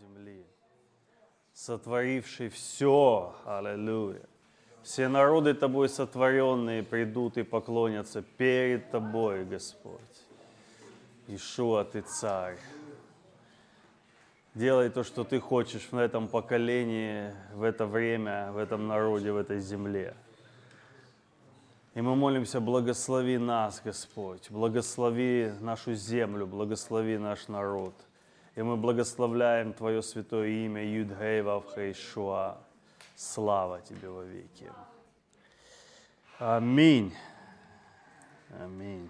земли, сотворивший все, аллилуйя. Все народы Тобой сотворенные придут и поклонятся перед Тобой, Господь. Ишуа, Ты Царь. Делай то, что Ты хочешь в этом поколении, в это время, в этом народе, в этой земле. И мы молимся, благослови нас, Господь, благослови нашу землю, благослови наш народ. И мы благословляем Твое святое имя, Юдгей Вавхейшуа. Слава Тебе во веки. Аминь. Аминь.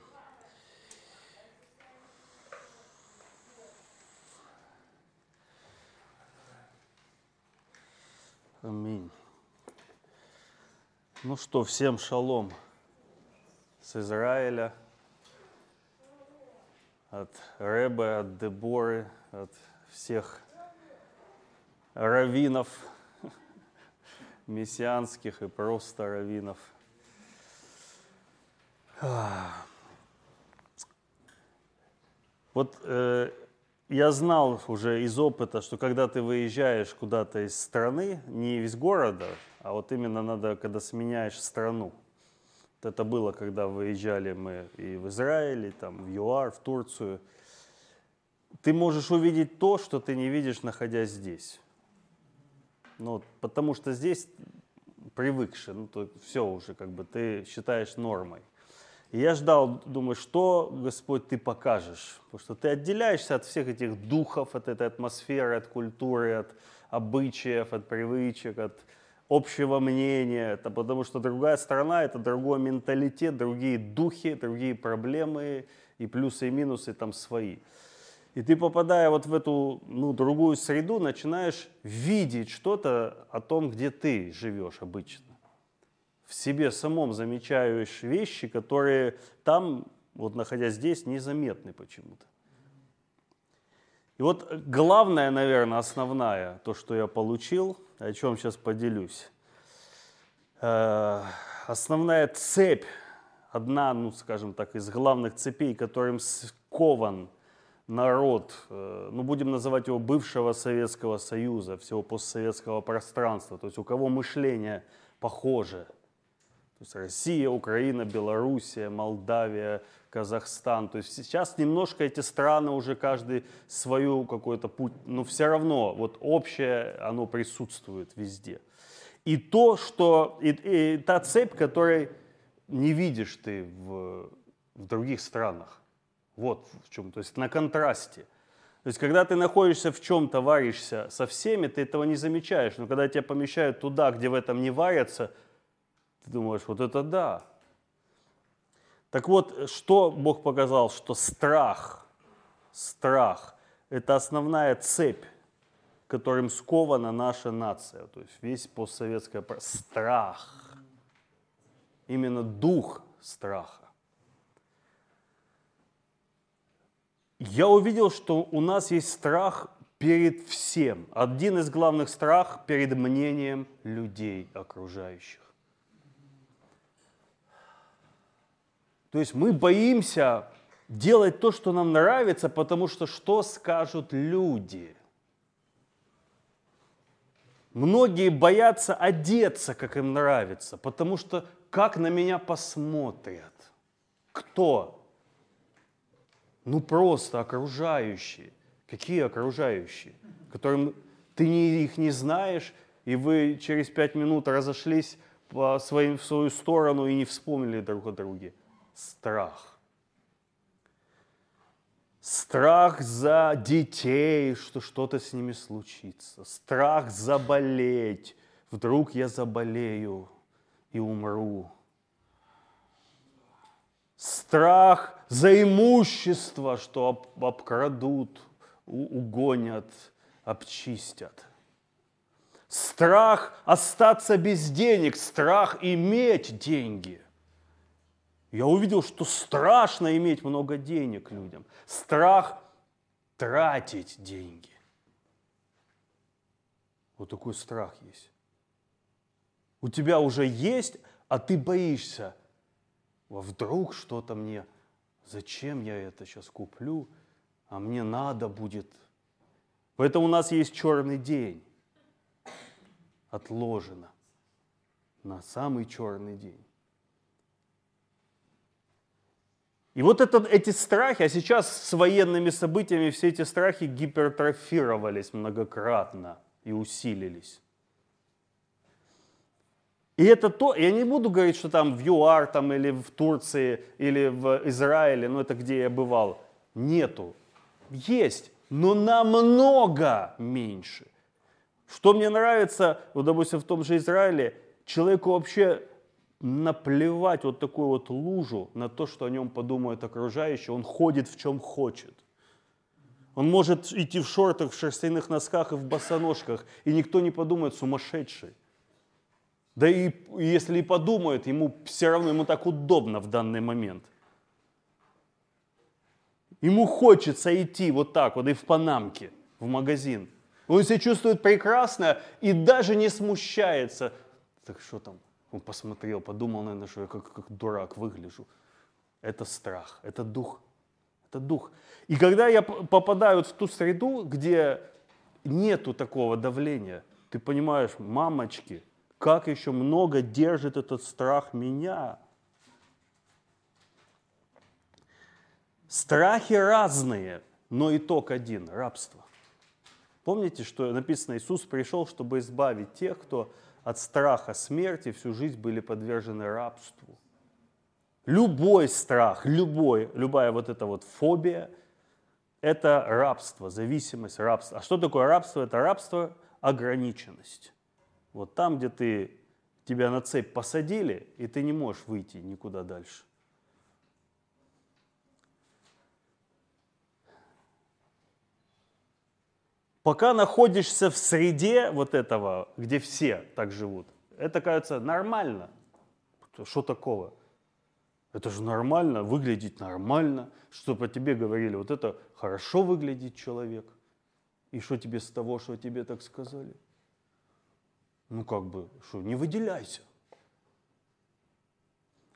Аминь. Ну что, всем шалом с Израиля, от Ребе, от Деборы, от всех раввинов, мессианских и просто раввинов. Вот э, я знал уже из опыта, что когда ты выезжаешь куда-то из страны, не из города, а вот именно надо, когда сменяешь страну – это было, когда выезжали мы и в Израиль, и там, в ЮАР, в Турцию. Ты можешь увидеть то, что ты не видишь, находясь здесь. Ну, потому что здесь привыкший, ну, то все уже как бы ты считаешь нормой. И я ждал, думаю, что, Господь, ты покажешь. Потому что ты отделяешься от всех этих духов, от этой атмосферы, от культуры, от обычаев, от привычек, от общего мнения, это потому что другая страна, это другой менталитет, другие духи, другие проблемы, и плюсы и минусы там свои. И ты, попадая вот в эту ну, другую среду, начинаешь видеть что-то о том, где ты живешь обычно. В себе самом замечаешь вещи, которые там, вот находясь здесь, незаметны почему-то. И вот главное, наверное, основная, то, что я получил, о чем сейчас поделюсь. Э, основная цепь, одна, ну, скажем так, из главных цепей, которым скован народ, э, ну, будем называть его бывшего Советского Союза, всего постсоветского пространства, то есть у кого мышление похоже. То есть Россия, Украина, Белоруссия, Молдавия, Казахстан. То есть сейчас немножко эти страны уже каждый свою какой-то путь, но все равно вот общее оно присутствует везде. И то, что и, и та цепь, которой не видишь ты в, в других странах. Вот в чем. То есть на контрасте. То есть, когда ты находишься в чем-то, варишься со всеми, ты этого не замечаешь. Но когда тебя помещают туда, где в этом не варятся, ты думаешь, вот это да, так вот, что Бог показал? Что страх, страх – это основная цепь, которым скована наша нация. То есть весь постсоветский страх. Именно дух страха. Я увидел, что у нас есть страх перед всем. Один из главных страх перед мнением людей окружающих. То есть мы боимся делать то, что нам нравится, потому что что скажут люди? Многие боятся одеться, как им нравится, потому что как на меня посмотрят? Кто? Ну просто окружающие. Какие окружающие? Которым ты их не знаешь, и вы через пять минут разошлись по своим, в свою сторону и не вспомнили друг о друге страх. Страх за детей, что что-то с ними случится. Страх заболеть. Вдруг я заболею и умру. Страх за имущество, что обкрадут, угонят, обчистят. Страх остаться без денег, страх иметь деньги – я увидел, что страшно иметь много денег людям. Страх тратить деньги. Вот такой страх есть. У тебя уже есть, а ты боишься. А вдруг что-то мне, зачем я это сейчас куплю, а мне надо будет. Поэтому у нас есть черный день. Отложено на самый черный день. И вот это, эти страхи, а сейчас с военными событиями все эти страхи гипертрофировались многократно и усилились. И это то, я не буду говорить, что там в ЮАР там, или в Турции, или в Израиле, ну это где я бывал. Нету. Есть, но намного меньше. Что мне нравится, вот, допустим, в том же Израиле, человеку вообще наплевать вот такую вот лужу на то, что о нем подумают окружающие. Он ходит в чем хочет. Он может идти в шортах, в шерстяных носках и в босоножках, и никто не подумает сумасшедший. Да и если и подумает, ему все равно ему так удобно в данный момент. Ему хочется идти вот так вот и в панамке в магазин. Он себя чувствует прекрасно и даже не смущается. Так что там? Он посмотрел, подумал, наверное, что я как, как дурак выгляжу. Это страх, это дух. Это дух. И когда я попадаю в ту среду, где нету такого давления, ты понимаешь, мамочки, как еще много держит этот страх меня. Страхи разные, но итог один – рабство. Помните, что написано, Иисус пришел, чтобы избавить тех, кто от страха смерти всю жизнь были подвержены рабству. Любой страх, любой, любая вот эта вот фобия – это рабство, зависимость, рабство. А что такое рабство? Это рабство – ограниченность. Вот там, где ты, тебя на цепь посадили, и ты не можешь выйти никуда дальше. Пока находишься в среде вот этого, где все так живут, это кажется нормально. Что такого? Это же нормально, выглядеть нормально, чтобы о тебе говорили, вот это хорошо выглядит человек. И что тебе с того, что тебе так сказали? Ну как бы, что, не выделяйся.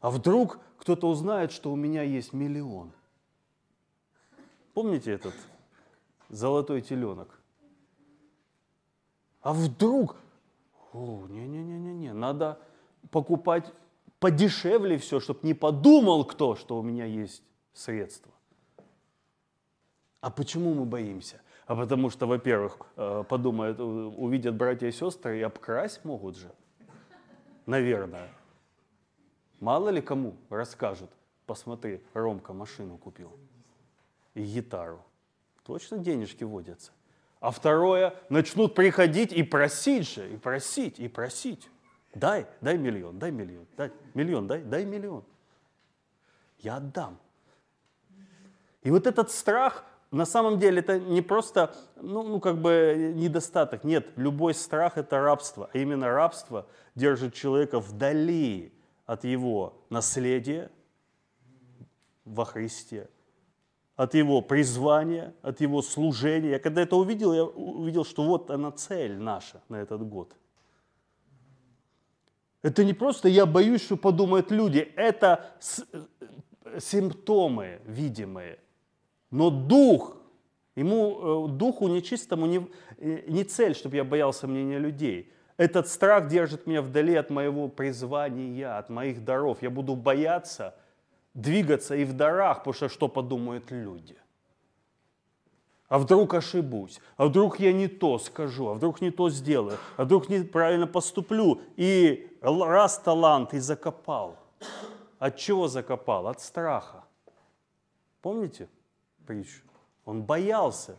А вдруг кто-то узнает, что у меня есть миллион? Помните этот золотой теленок? А вдруг, о, не-не-не-не, надо покупать подешевле все, чтобы не подумал кто, что у меня есть средства. А почему мы боимся? А потому что, во-первых, э, подумают, увидят братья и сестры и обкрасть могут же. Наверное. Мало ли кому расскажут, посмотри, Ромка машину купил и гитару. Точно денежки водятся. А второе, начнут приходить и просить же, и просить, и просить. Дай, дай миллион, дай миллион, дай миллион, дай, дай миллион. Я отдам. И вот этот страх, на самом деле, это не просто, ну, ну как бы недостаток. Нет, любой страх это рабство. А именно рабство держит человека вдали от его наследия во Христе от его призвания, от его служения. Я когда это увидел, я увидел, что вот она цель наша на этот год. Это не просто я боюсь, что подумают люди, это симптомы видимые. Но дух, ему, э, духу нечистому не, э, не цель, чтобы я боялся мнения людей. Этот страх держит меня вдали от моего призвания, от моих даров. Я буду бояться – двигаться и в дарах, потому что что подумают люди. А вдруг ошибусь, а вдруг я не то скажу, а вдруг не то сделаю, а вдруг неправильно поступлю. И раз талант и закопал. От чего закопал? От страха. Помните притчу? Он боялся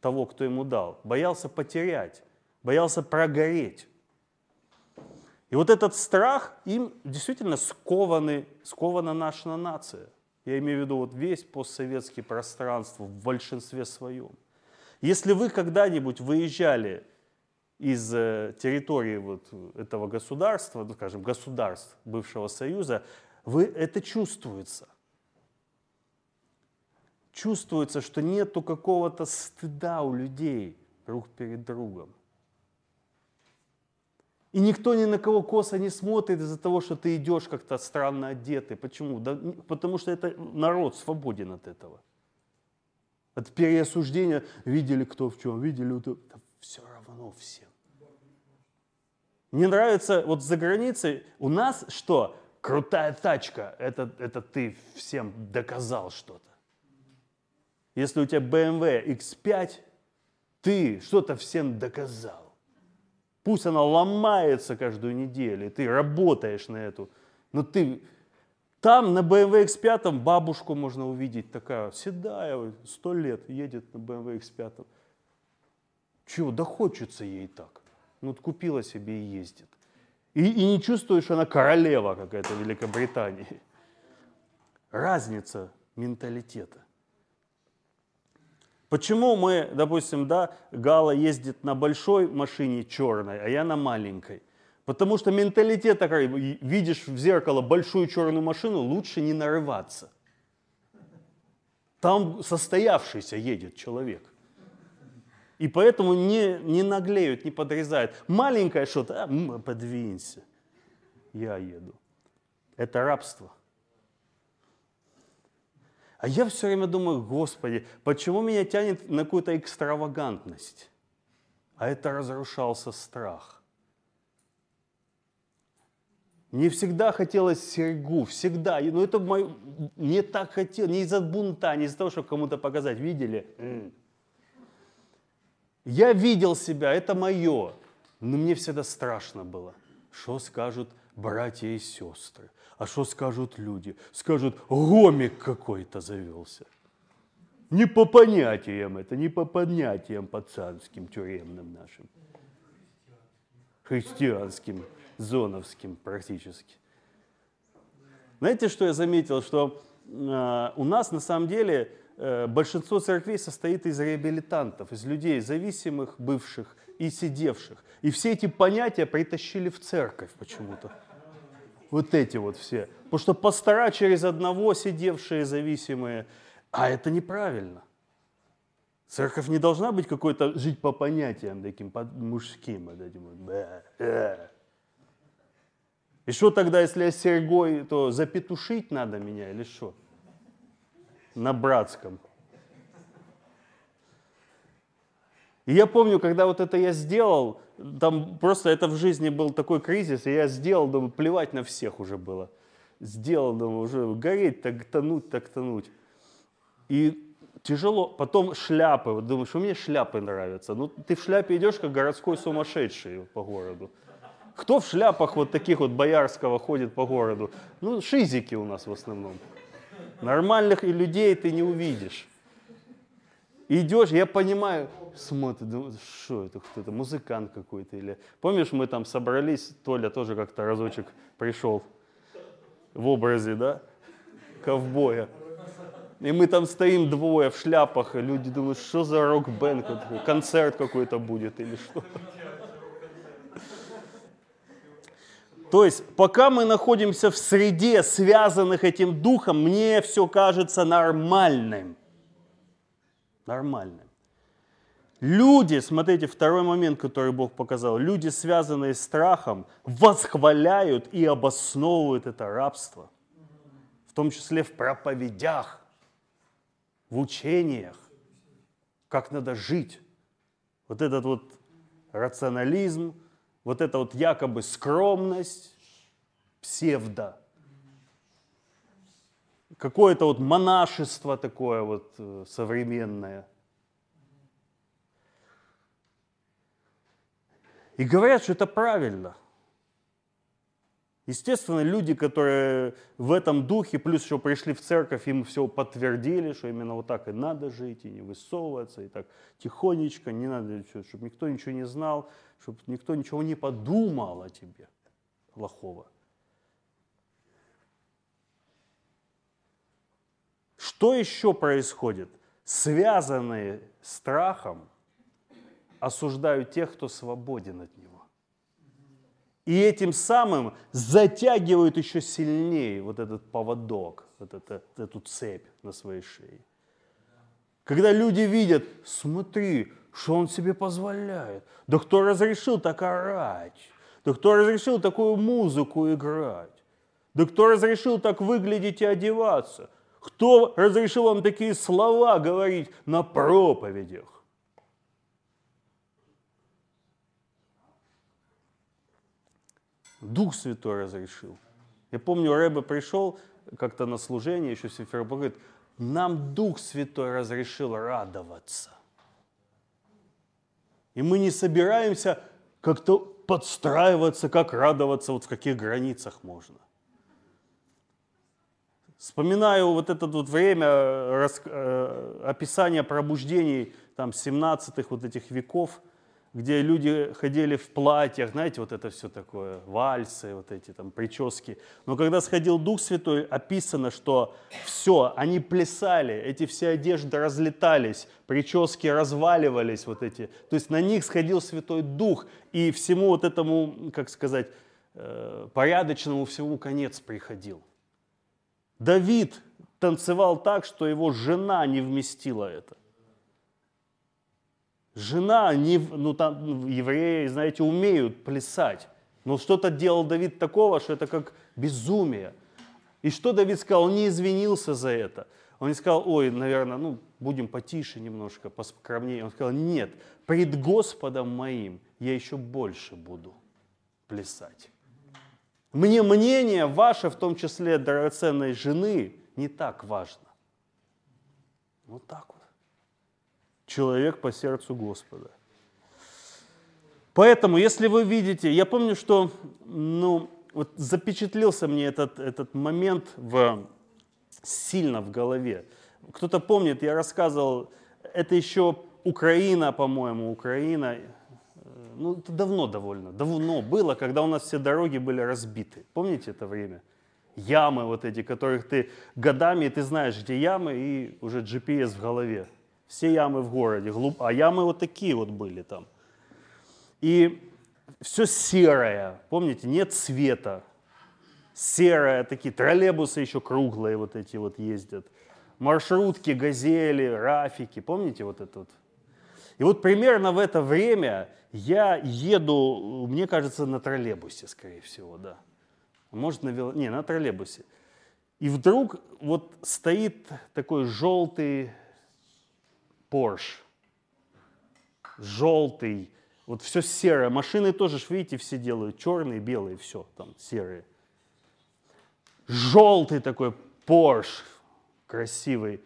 того, кто ему дал, боялся потерять, боялся прогореть. И вот этот страх, им действительно скованы, скована наша нация. Я имею в виду вот весь постсоветский пространство в большинстве своем. Если вы когда-нибудь выезжали из э, территории вот этого государства, ну, скажем, государств бывшего Союза, вы, это чувствуется. Чувствуется, что нету какого-то стыда у людей друг перед другом. И никто ни на кого косо не смотрит из-за того, что ты идешь как-то странно одетый. Почему? Да, потому что это народ свободен от этого. От переосуждения видели кто в чем, видели это. Да все равно всем. Мне нравится, вот за границей у нас что? Крутая тачка, это, это ты всем доказал что-то. Если у тебя BMW X5, ты что-то всем доказал. Пусть она ломается каждую неделю, ты работаешь на эту. Но ты там на BMW X5 бабушку можно увидеть такая, седая, сто лет едет на BMW X5. Чего, да хочется ей так. Ну, вот купила себе и ездит. И, и не чувствуешь, она королева какая-то Великобритании. Разница менталитета. Почему мы, допустим, да, Гала ездит на большой машине черной, а я на маленькой? Потому что менталитет такой, видишь в зеркало большую черную машину, лучше не нарываться. Там состоявшийся едет человек. И поэтому не, не наглеют, не подрезают. Маленькое что-то, а, подвинься, я еду. Это рабство. А я все время думаю, Господи, почему меня тянет на какую-то экстравагантность? А это разрушался страх. Мне всегда хотелось серьгу, всегда. Но это мое, мне так хотелось, не из-за бунта, не из-за того, чтобы кому-то показать. Видели? Я видел себя, это мое. Но мне всегда страшно было. Что скажут братья и сестры? А что скажут люди? Скажут, гомик какой-то завелся. Не по понятиям это, не по понятиям пацанским, тюремным нашим. Христианским, зоновским практически. Знаете, что я заметил? Что э, у нас на самом деле э, большинство церквей состоит из реабилитантов, из людей зависимых, бывших и сидевших. И все эти понятия притащили в церковь почему-то вот эти вот все. Потому что пастора через одного сидевшие зависимые, а это неправильно. Церковь не должна быть какой-то, жить по понятиям таким, по мужским. Вот этим вот. И что тогда, если я серьгой, то запетушить надо меня или что? На братском. И я помню, когда вот это я сделал, там просто это в жизни был такой кризис, и я сделал, думаю, плевать на всех уже было. Сделал, думаю, уже гореть, так тонуть, так тонуть. И тяжело. Потом шляпы. Вот думаю, что мне шляпы нравятся. Ну, ты в шляпе идешь, как городской сумасшедший по городу. Кто в шляпах вот таких вот боярского ходит по городу? Ну, шизики у нас в основном. Нормальных и людей ты не увидишь. Идешь, я понимаю, смотрит, думает, что это, кто-то, музыкант какой-то. Или... Помнишь, мы там собрались, Толя тоже как-то разочек пришел в образе, да, ковбоя. И мы там стоим двое в шляпах, и люди думают, что за рок-бенд, концерт какой-то будет или что. То есть, пока мы находимся в среде, связанных этим духом, мне все кажется нормальным. Нормальным. Люди, смотрите, второй момент, который Бог показал, люди, связанные страхом, восхваляют и обосновывают это рабство, в том числе в проповедях, в учениях, как надо жить. Вот этот вот рационализм, вот эта вот якобы скромность, псевдо, какое-то вот монашество такое вот э, современное – И говорят, что это правильно. Естественно, люди, которые в этом духе, плюс еще пришли в церковь, им все подтвердили, что именно вот так и надо жить, и не высовываться, и так тихонечко, не надо, чтобы никто ничего не знал, чтобы никто ничего не подумал о тебе плохого. Что еще происходит? Связанные страхом, осуждают тех, кто свободен от него. И этим самым затягивают еще сильнее вот этот поводок, вот это, эту цепь на своей шее. Когда люди видят, смотри, что он себе позволяет. Да кто разрешил так орать? Да кто разрешил такую музыку играть? Да кто разрешил так выглядеть и одеваться? Кто разрешил вам такие слова говорить на проповедях? Дух Святой разрешил. Я помню, Рэбе пришел как-то на служение еще Симферополе, говорит, нам Дух Святой разрешил радоваться. И мы не собираемся как-то подстраиваться, как радоваться, вот в каких границах можно. Вспоминаю вот это вот время рас, э, описания пробуждений там 17-х вот этих веков – где люди ходили в платьях, знаете, вот это все такое, вальсы, вот эти там прически. Но когда сходил Дух Святой, описано, что все, они плясали, эти все одежды разлетались, прически разваливались вот эти. То есть на них сходил Святой Дух, и всему вот этому, как сказать, э, порядочному всему конец приходил. Давид танцевал так, что его жена не вместила это. Жена, не, ну там евреи, знаете, умеют плясать. Но что-то делал Давид такого, что это как безумие. И что Давид сказал? Он не извинился за это. Он не сказал, ой, наверное, ну, будем потише немножко, поскромнее. Он сказал, нет, пред Господом моим я еще больше буду плясать. Мне мнение ваше, в том числе драгоценной жены, не так важно. Вот так вот человек по сердцу Господа. Поэтому, если вы видите, я помню, что ну, вот запечатлился мне этот, этот момент в, сильно в голове. Кто-то помнит, я рассказывал, это еще Украина, по-моему, Украина, ну, это давно довольно, давно было, когда у нас все дороги были разбиты. Помните это время? Ямы вот эти, которых ты годами, ты знаешь, где ямы, и уже GPS в голове. Все ямы в городе, глуп... а ямы вот такие вот были там. И все серое, помните, нет света. Серое, такие троллейбусы еще круглые вот эти вот ездят. Маршрутки, газели, рафики, помните вот это вот? И вот примерно в это время я еду, мне кажется, на троллейбусе, скорее всего, да. Может, на вело... Не, на троллейбусе. И вдруг вот стоит такой желтый Porsche, желтый, вот все серое. Машины тоже, видите, все делают черные, белые, все там серые. Желтый такой Porsche, красивый.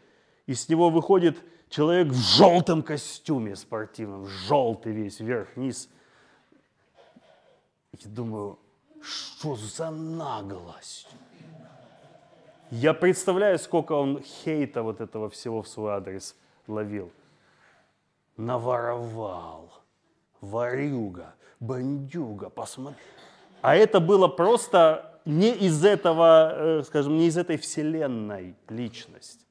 И с него выходит человек в желтом костюме спортивном, желтый весь, вверх-вниз. И думаю, что за наглость? Я представляю, сколько он хейта вот этого всего в свой адрес ловил наворовал, варюга, бандюга, посмотри. А это было просто не из этого, э, скажем, не из этой вселенной личность.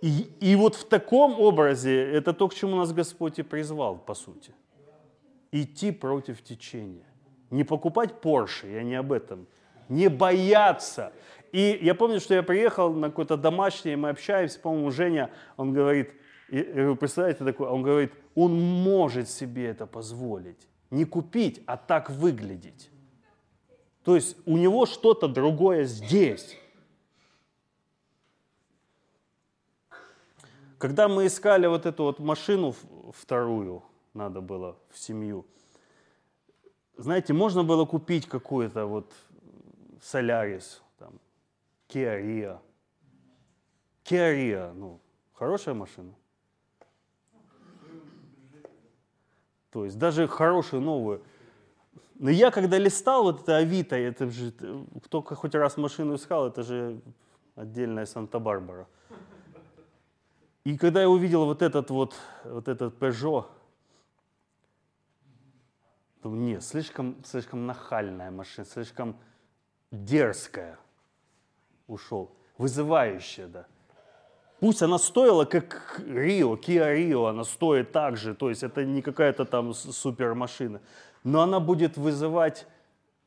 И, и вот в таком образе это то, к чему нас Господь и призвал, по сути. Идти против течения. Не покупать Порше, я не об этом. Не бояться. И я помню, что я приехал на какое-то домашнее, мы общаемся, по-моему, Женя, он говорит, и вы представляете такое? Он говорит, он может себе это позволить. Не купить, а так выглядеть. То есть у него что-то другое здесь. Когда мы искали вот эту вот машину вторую, надо было в семью, знаете, можно было купить какую-то вот Солярис, там, Kia Rio. Ну, хорошая машина. То есть даже хорошую новую. Но я когда листал вот это Авито, это же, кто хоть раз машину искал, это же отдельная Санта-Барбара. И когда я увидел вот этот вот, вот этот Peugeot, думаю, нет, слишком, слишком нахальная машина, слишком дерзкая. Ушел. Вызывающая, да. Пусть она стоила как Рио, Kia Rio, она стоит так же, то есть это не какая-то там супермашина, но она будет вызывать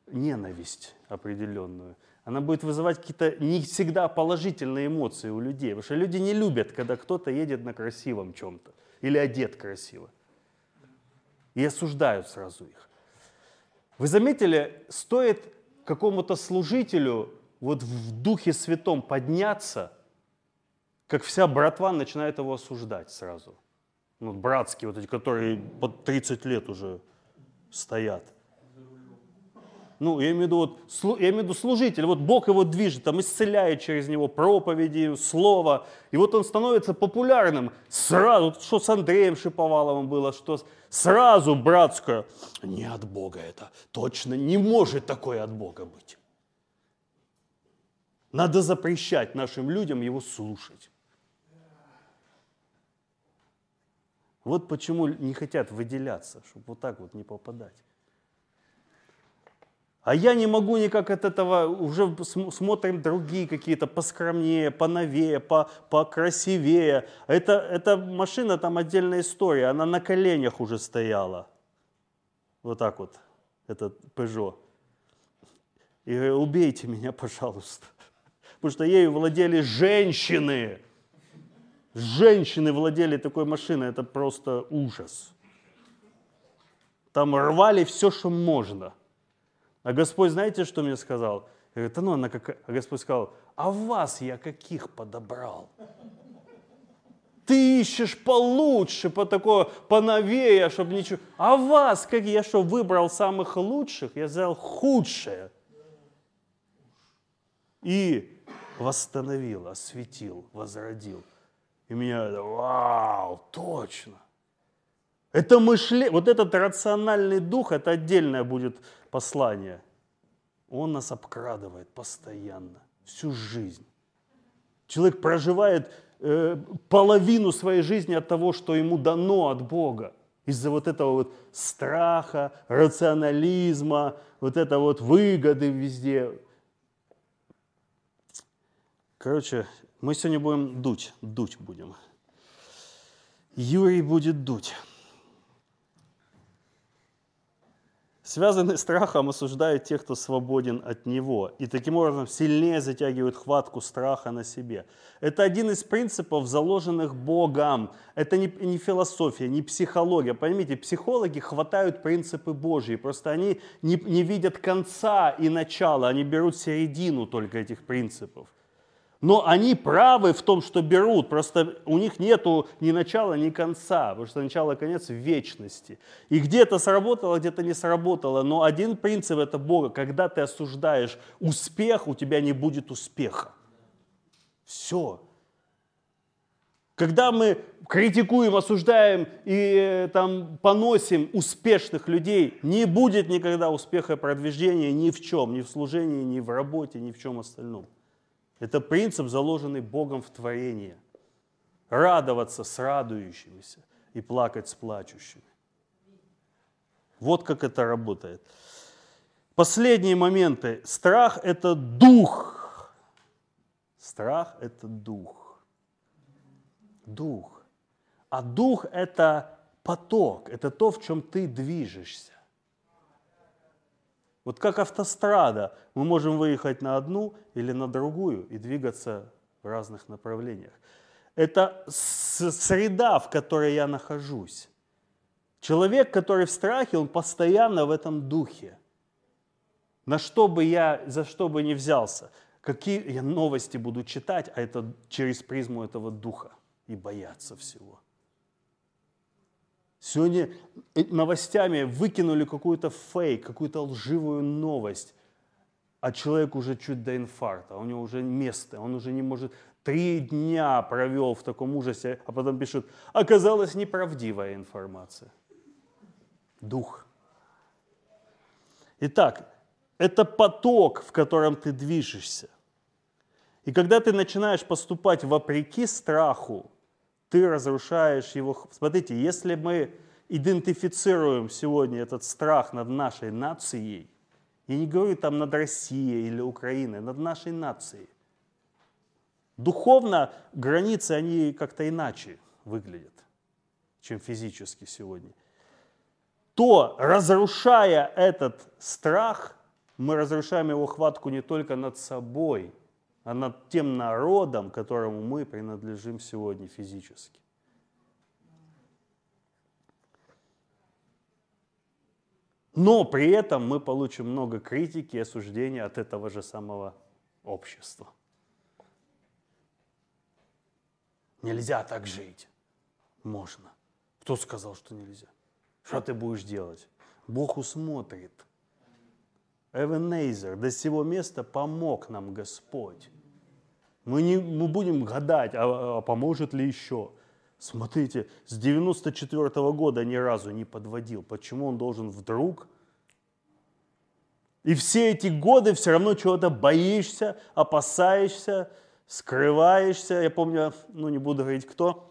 ненависть определенную. Она будет вызывать какие-то не всегда положительные эмоции у людей, потому что люди не любят, когда кто-то едет на красивом чем-то или одет красиво. И осуждают сразу их. Вы заметили, стоит какому-то служителю вот в Духе Святом подняться, как вся братва начинает его осуждать сразу. Ну, братские вот эти, которые под 30 лет уже стоят. Ну, я имею в виду, вот, я имею в виду служитель, вот Бог его движет, там исцеляет через него проповеди, слово, и вот он становится популярным. Сразу, вот что с Андреем Шиповаловым было, что сразу братское, не от Бога это, точно не может такое от Бога быть. Надо запрещать нашим людям его слушать. Вот почему не хотят выделяться, чтобы вот так вот не попадать. А я не могу никак от этого, уже смотрим другие какие-то поскромнее, поновее, по, покрасивее. Это, эта машина, там отдельная история, она на коленях уже стояла. Вот так вот, этот Peugeot. И говорю, убейте меня, пожалуйста. Потому что ею владели женщины. Женщины владели такой машиной, это просто ужас. Там рвали все, что можно – а Господь, знаете, что мне сказал? Я говорю, да ну она как... А Господь сказал, а вас я каких подобрал? Ты ищешь получше, по такое, поновее, чтобы ничего... А вас, как я что, выбрал самых лучших? Я взял худшее. И восстановил, осветил, возродил. И меня, вау, точно. Это мышление, вот этот рациональный дух, это отдельное будет послание. Он нас обкрадывает постоянно, всю жизнь. Человек проживает э, половину своей жизни от того, что ему дано от Бога. Из-за вот этого вот страха, рационализма, вот это вот выгоды везде. Короче, мы сегодня будем дуть, дуть будем. Юрий будет дуть. Связанный страхом осуждают тех, кто свободен от него, и таким образом сильнее затягивают хватку страха на себе. Это один из принципов, заложенных Богом. Это не, не философия, не психология. Поймите, психологи хватают принципы Божьи, просто они не, не видят конца и начала, они берут середину только этих принципов. Но они правы в том, что берут, просто у них нету ни начала, ни конца, потому что начало и конец в вечности. И где-то сработало, где-то не сработало, но один принцип это Бога, когда ты осуждаешь успех, у тебя не будет успеха. Все. Когда мы критикуем, осуждаем и там поносим успешных людей, не будет никогда успеха продвижения ни в чем, ни в служении, ни в работе, ни в чем остальном. Это принцип, заложенный Богом в творение. Радоваться с радующимися и плакать с плачущими. Вот как это работает. Последние моменты. Страх – это дух. Страх – это дух. Дух. А дух – это поток, это то, в чем ты движешься. Вот как автострада, мы можем выехать на одну или на другую и двигаться в разных направлениях. Это среда, в которой я нахожусь. Человек, который в страхе, он постоянно в этом духе. На что бы я, за что бы ни взялся, какие я новости буду читать, а это через призму этого духа и бояться всего. Сегодня э, новостями выкинули какую-то фейк, какую-то лживую новость, а человек уже чуть до инфаркта, у него уже место, он уже не может, три дня провел в таком ужасе, а потом пишут, оказалась неправдивая информация. Дух. Итак, это поток, в котором ты движешься. И когда ты начинаешь поступать вопреки страху, ты разрушаешь его. Смотрите, если мы идентифицируем сегодня этот страх над нашей нацией, я не говорю там над Россией или Украиной, над нашей нацией. Духовно границы, они как-то иначе выглядят, чем физически сегодня. То, разрушая этот страх, мы разрушаем его хватку не только над собой – а над тем народом, которому мы принадлежим сегодня физически. Но при этом мы получим много критики и осуждения от этого же самого общества. Нельзя так жить. Можно. Кто сказал, что нельзя? Что ты будешь делать? Бог усмотрит. Эвенейзер, до сего места помог нам Господь. Мы не мы будем гадать, а, а поможет ли еще. Смотрите, с 94 -го года ни разу не подводил. Почему он должен вдруг? И все эти годы все равно чего-то боишься, опасаешься, скрываешься. Я помню, ну не буду говорить кто,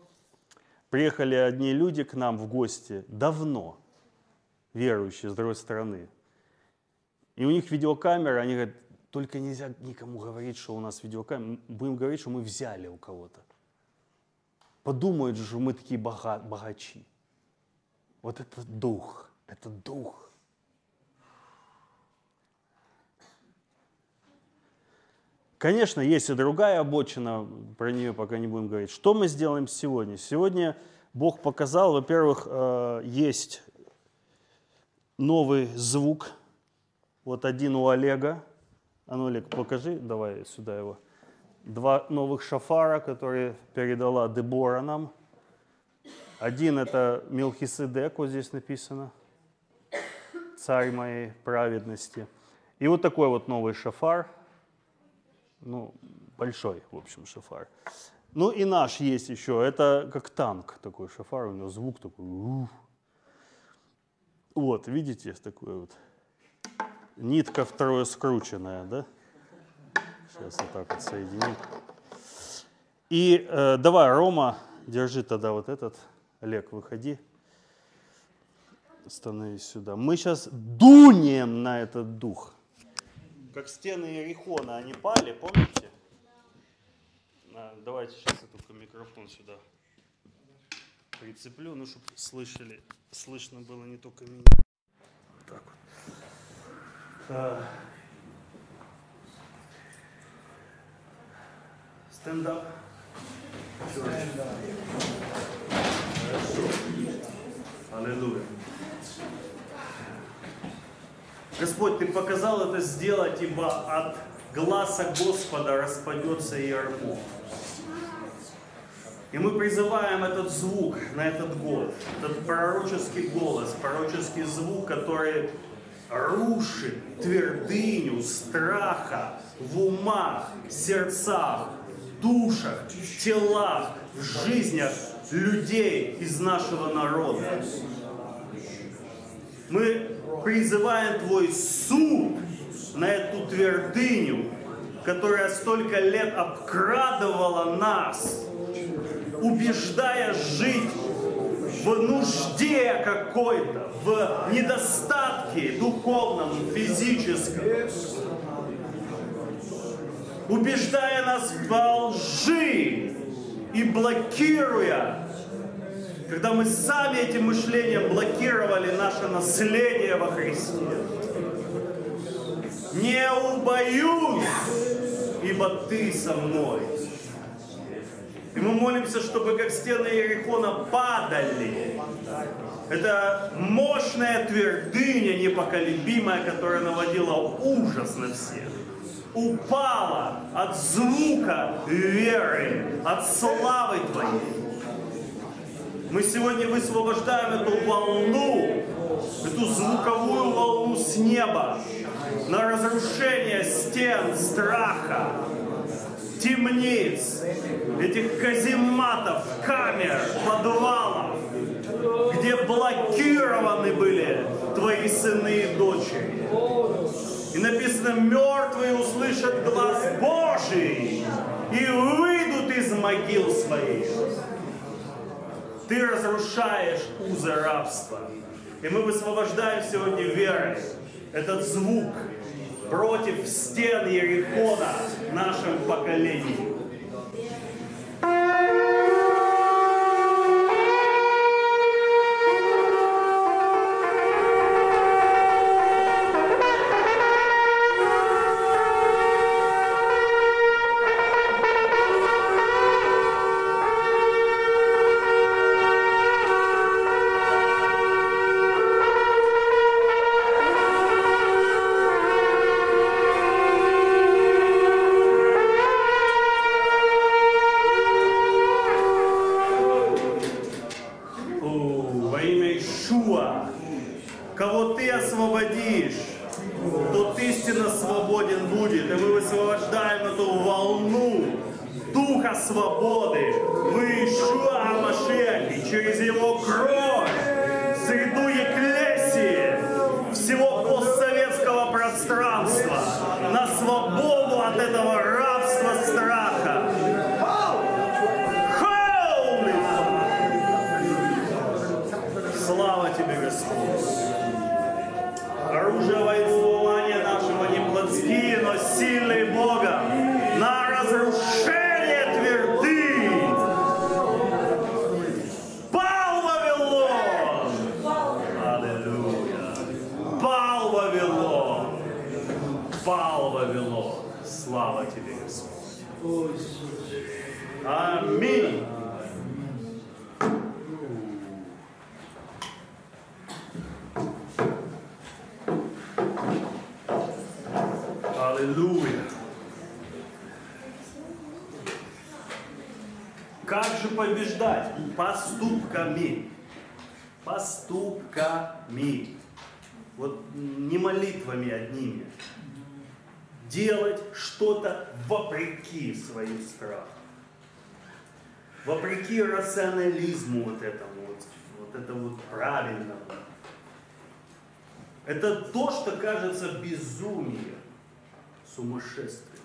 приехали одни люди к нам в гости давно, верующие с другой стороны. И у них видеокамера, они говорят, только нельзя никому говорить, что у нас видеокамера. Будем говорить, что мы взяли у кого-то. Подумают же, мы такие бога, богачи. Вот это дух, это дух. Конечно, есть и другая обочина, про нее пока не будем говорить. Что мы сделаем сегодня? Сегодня Бог показал, во-первых, э, есть новый звук. Вот один у Олега. А ну, Олег, покажи, давай сюда его. Два новых шафара, которые передала Дебора нам. Один это Мелхиседек, вот здесь написано. Царь моей праведности. И вот такой вот новый шафар – ну, большой, в общем, шафар. Ну и наш есть еще, это как танк такой шафар, у него звук такой. Вот, видите, такой вот. Нитка второе скрученная, да? Сейчас вот так вот соединим. И э, давай, Рома, держи тогда вот этот. Олег, выходи. Становись сюда. Мы сейчас дунем на этот дух как стены Иерихона, они пали, помните? А, давайте сейчас я только микрофон сюда прицеплю, ну, чтобы слышали, слышно было не только меня. Так вот. А, стендап. Аллилуйя. Господь, Ты показал это сделать, ибо от глаза Господа распадется ярмо. И мы призываем этот звук на этот год, этот пророческий голос, пророческий звук, который рушит твердыню страха в умах, сердцах, душах, телах, в жизнях людей из нашего народа. Мы призываем Твой суд на эту твердыню, которая столько лет обкрадывала нас, убеждая жить в нужде какой-то, в недостатке духовном, физическом, убеждая нас во лжи и блокируя когда мы сами этим мышлением блокировали наше наследие во Христе. Не убоюсь, ибо ты со мной. И мы молимся, чтобы как стены Иерихона падали. Это мощная твердыня непоколебимая, которая наводила ужас на всех. Упала от звука веры, от славы Твоей. Мы сегодня высвобождаем эту волну, эту звуковую волну с неба на разрушение стен страха, темниц, этих казематов, камер, подвалов, где блокированы были твои сыны и дочери. И написано, мертвые услышат глаз Божий и выйдут из могил своих. Ты разрушаешь узы рабства. И мы высвобождаем сегодня верой этот звук против стен Ерихона в нашем поколении. Через Его кровь в среду Екклесии всего постсоветского пространства на свободу от этого Делать что-то вопреки своим страхам. Вопреки рационализму вот этому, вот, вот это вот правильному. Это то, что кажется безумием, сумасшествием.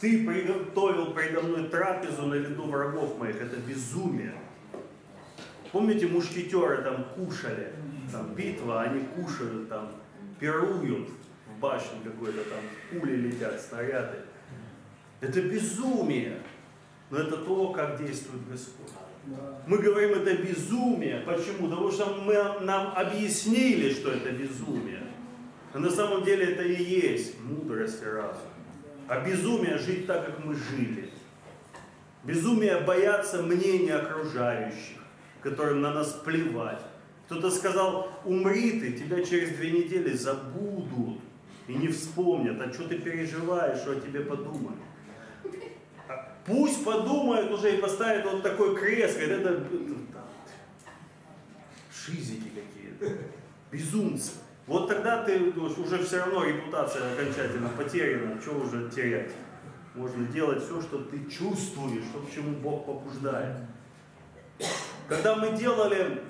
Ты приготовил передо мной трапезу на виду врагов моих. Это безумие. Помните, мушкетеры там кушали, там битва, они кушают, там пируют в башне какой-то, там пули летят, снаряды. Это безумие. Но это то, как действует Господь. Мы говорим, это безумие. Почему? Потому что мы, нам объяснили, что это безумие. А на самом деле это и есть мудрость и разум. А безумие жить так, как мы жили. Безумие бояться мнения окружающих, которым на нас плевать. Кто-то сказал, умри ты, тебя через две недели забудут и не вспомнят. А что ты переживаешь, что о тебе подумают? А Пусть подумают уже и поставят вот такой крест, говорят, это, шизики какие-то, безумцы. Вот тогда ты уже все равно репутация окончательно потеряна, что уже терять? Можно делать все, что ты чувствуешь, что к чему Бог побуждает. Когда мы делали,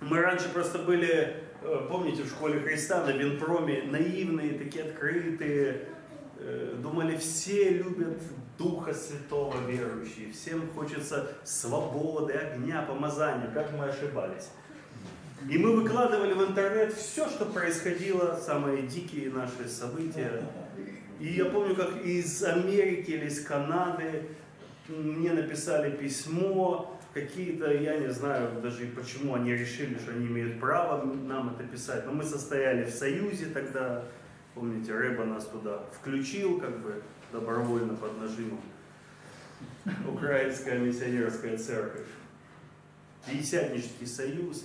мы раньше просто были, э, помните, в школе Христа на Винпроме, наивные, такие открытые, э, думали, все любят Духа Святого верующие, всем хочется свободы, огня, помазания, как мы ошибались. И мы выкладывали в интернет все, что происходило, самые дикие наши события. И я помню, как из Америки или из Канады мне написали письмо, какие-то, я не знаю даже почему они решили, что они имеют право нам это писать. Но мы состояли в союзе тогда, помните, Рэба нас туда включил, как бы добровольно под нажимом. Украинская миссионерская церковь. Пятидесятнический союз.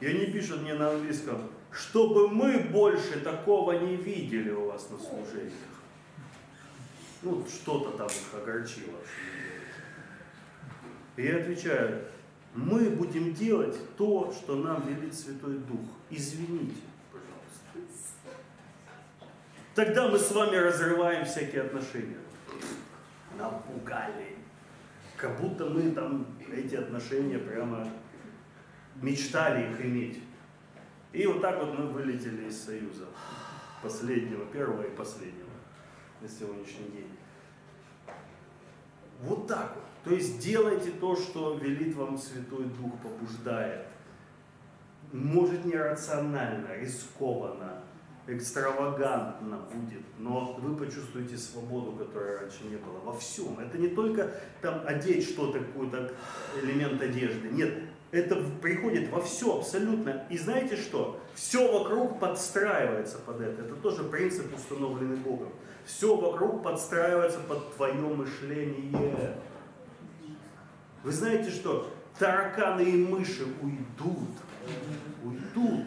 И они пишут мне на английском, чтобы мы больше такого не видели у вас на служениях. Ну, что-то там их огорчило. И я отвечаю, мы будем делать то, что нам велит Святой Дух. Извините, пожалуйста. Тогда мы с вами разрываем всякие отношения. Напугали. Как будто мы там эти отношения прямо мечтали их иметь. И вот так вот мы вылетели из Союза. Последнего, первого и последнего на сегодняшний день. Вот так вот. То есть делайте то, что велит вам Святой Дух, побуждает. Может нерационально, рискованно, экстравагантно будет, но вы почувствуете свободу, которой раньше не было. Во всем. Это не только там одеть что-то, какой-то элемент одежды. Нет, это приходит во все абсолютно. И знаете что? Все вокруг подстраивается под это. Это тоже принцип, установленный Богом. Все вокруг подстраивается под твое мышление. Вы знаете что? Тараканы и мыши уйдут. Уйдут.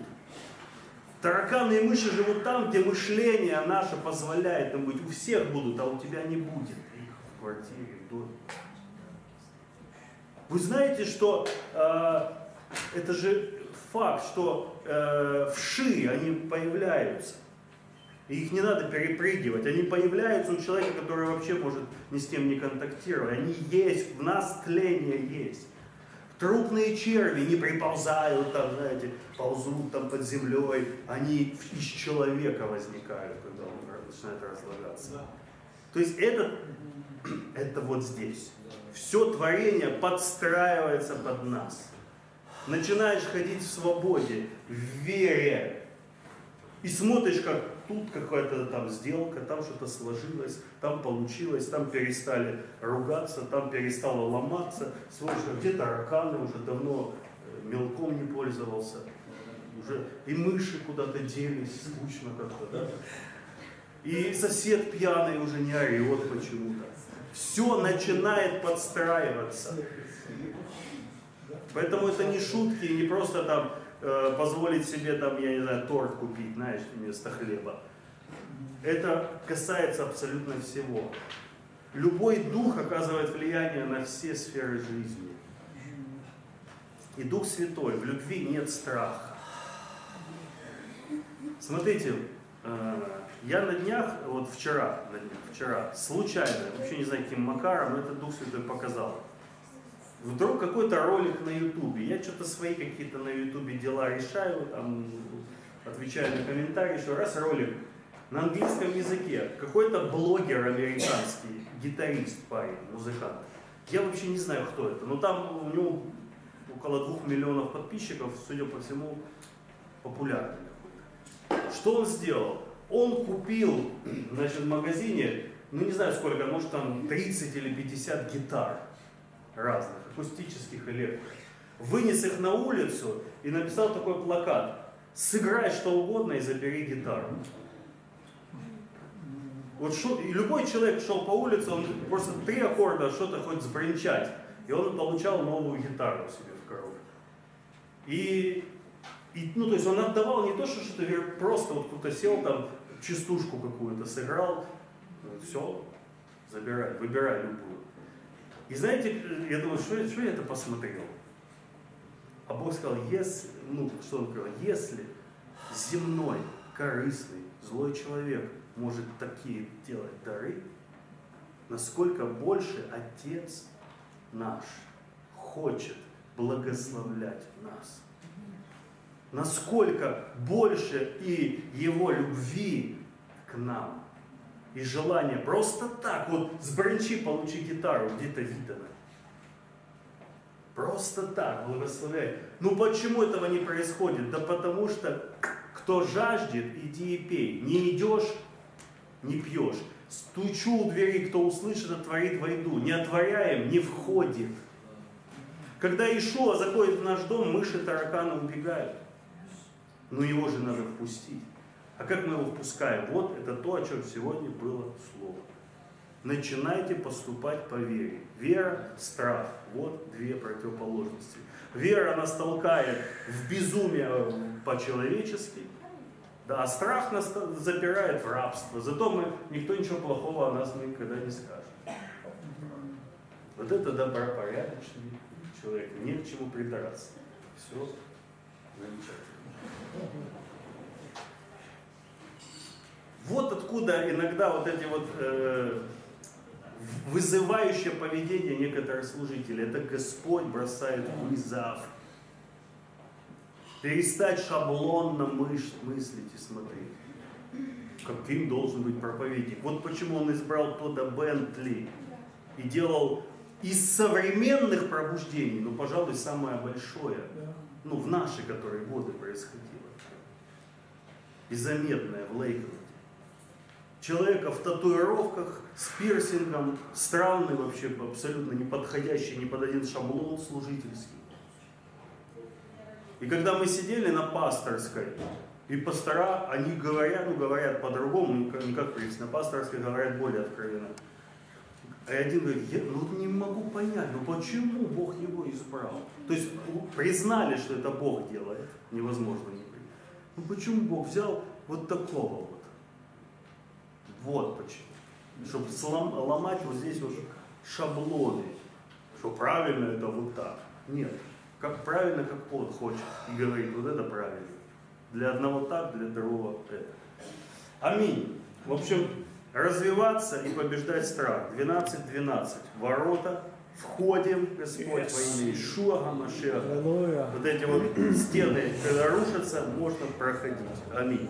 Тараканы и мыши живут там, где мышление наше позволяет им быть. У всех будут, а у тебя не будет их в квартире, в доме. Вы знаете, что э, это же факт, что э, вши, они появляются. И их не надо перепрыгивать. Они появляются у человека, который вообще может ни с кем не контактировать. Они есть, в нас тление есть. Трупные черви не приползают, там, знаете, ползут там под землей. Они из человека возникают, когда он начинает разлагаться. То есть это, это вот здесь. Все творение подстраивается под нас. Начинаешь ходить в свободе, в вере. И смотришь, как тут какая-то там сделка, там что-то сложилось, там получилось, там перестали ругаться, там перестало ломаться. Смотришь, где тараканы уже давно э, мелком не пользовался. Уже и мыши куда-то делись, скучно как-то, да? И сосед пьяный уже не орет почему-то. Все начинает подстраиваться. Поэтому это не шутки, не просто там э, позволить себе там, я не знаю, торт купить, знаешь, вместо хлеба. Это касается абсолютно всего. Любой дух оказывает влияние на все сферы жизни. И Дух Святой, в любви нет страха. Смотрите, э, я на днях, вот вчера, на днях, вчера, случайно, вообще не знаю, каким макаром, но это Дух Святой показал. Вдруг какой-то ролик на Ютубе, я что-то свои какие-то на Ютубе дела решаю, там, отвечаю на комментарии, еще раз ролик на английском языке, какой-то блогер американский, гитарист парень, музыкант. Я вообще не знаю, кто это, но там у него около двух миллионов подписчиков, судя по всему, популярный какой-то. Что он сделал? Он купил, значит, в магазине, ну не знаю сколько, может там 30 или 50 гитар разных, акустических, электро. Вынес их на улицу и написал такой плакат. Сыграй что угодно и забери гитару. Вот шо, и любой человек шел по улице, он просто три аккорда что-то хоть сбринчать, и он получал новую гитару себе в коробке. И, и, ну, то есть он отдавал не то, что что-то просто вот кто-то сел там, частушку какую-то сыграл, все, забирай, выбирай любую. И знаете, я думаю, что, что я это посмотрел? А Бог сказал, если, ну, что он сказал, если земной, корыстный, злой человек может такие делать дары, насколько больше Отец наш хочет благословлять нас. Насколько больше и Его любви к нам, и желание просто так, вот с бранчи получи гитару, где-то видано. Просто так благословляй. Ну почему этого не происходит? Да потому что кто жаждет, иди и пей. Не идешь, не пьешь. Стучу у двери, кто услышит, отворит войду. Не отворяем, не входит. Когда Ишуа заходит в наш дом, мыши, тараканы убегают. Но его же надо впустить. А как мы его впускаем? Вот это то, о чем сегодня было слово. Начинайте поступать по вере. Вера, страх. Вот две противоположности. Вера нас толкает в безумие по-человечески, да, а страх нас запирает в рабство. Зато мы, никто ничего плохого о нас никогда не скажет. Вот это добропорядочный человек. Не к чему придраться. Все замечательно. Вот откуда иногда вот эти вот э, вызывающее поведение некоторых служителей. Это Господь бросает вызов. Перестать шаблонно мыслить и смотреть. Каким должен быть проповедник. Вот почему он избрал Тода Бентли и делал из современных пробуждений, ну, пожалуй, самое большое, ну, в наши которые годы происходило. И заметное в Лейкленде человека в татуировках, с пирсингом, странный вообще, абсолютно не подходящий ни под один шаблон служительский. И когда мы сидели на пасторской, и пастора, они говорят, ну говорят по-другому, не как приз, на пасторской говорят более откровенно. А один говорит, я ну, не могу понять, ну почему Бог его избрал? То есть признали, что это Бог делает, невозможно не принять. Ну почему Бог взял вот такого вот? Вот почему. Чтобы слом, ломать вот здесь вот шаблоны, что правильно это вот так. Нет. как правильно, как он хочет. И говорит, вот это правильно. Для одного так, для другого это. Аминь. В общем, развиваться и побеждать страх. 12-12. Ворота. Входим, Господь, yes. во имя Ишуа Гамашеха. Вот эти вот стены, когда рушатся, можно проходить. Аминь.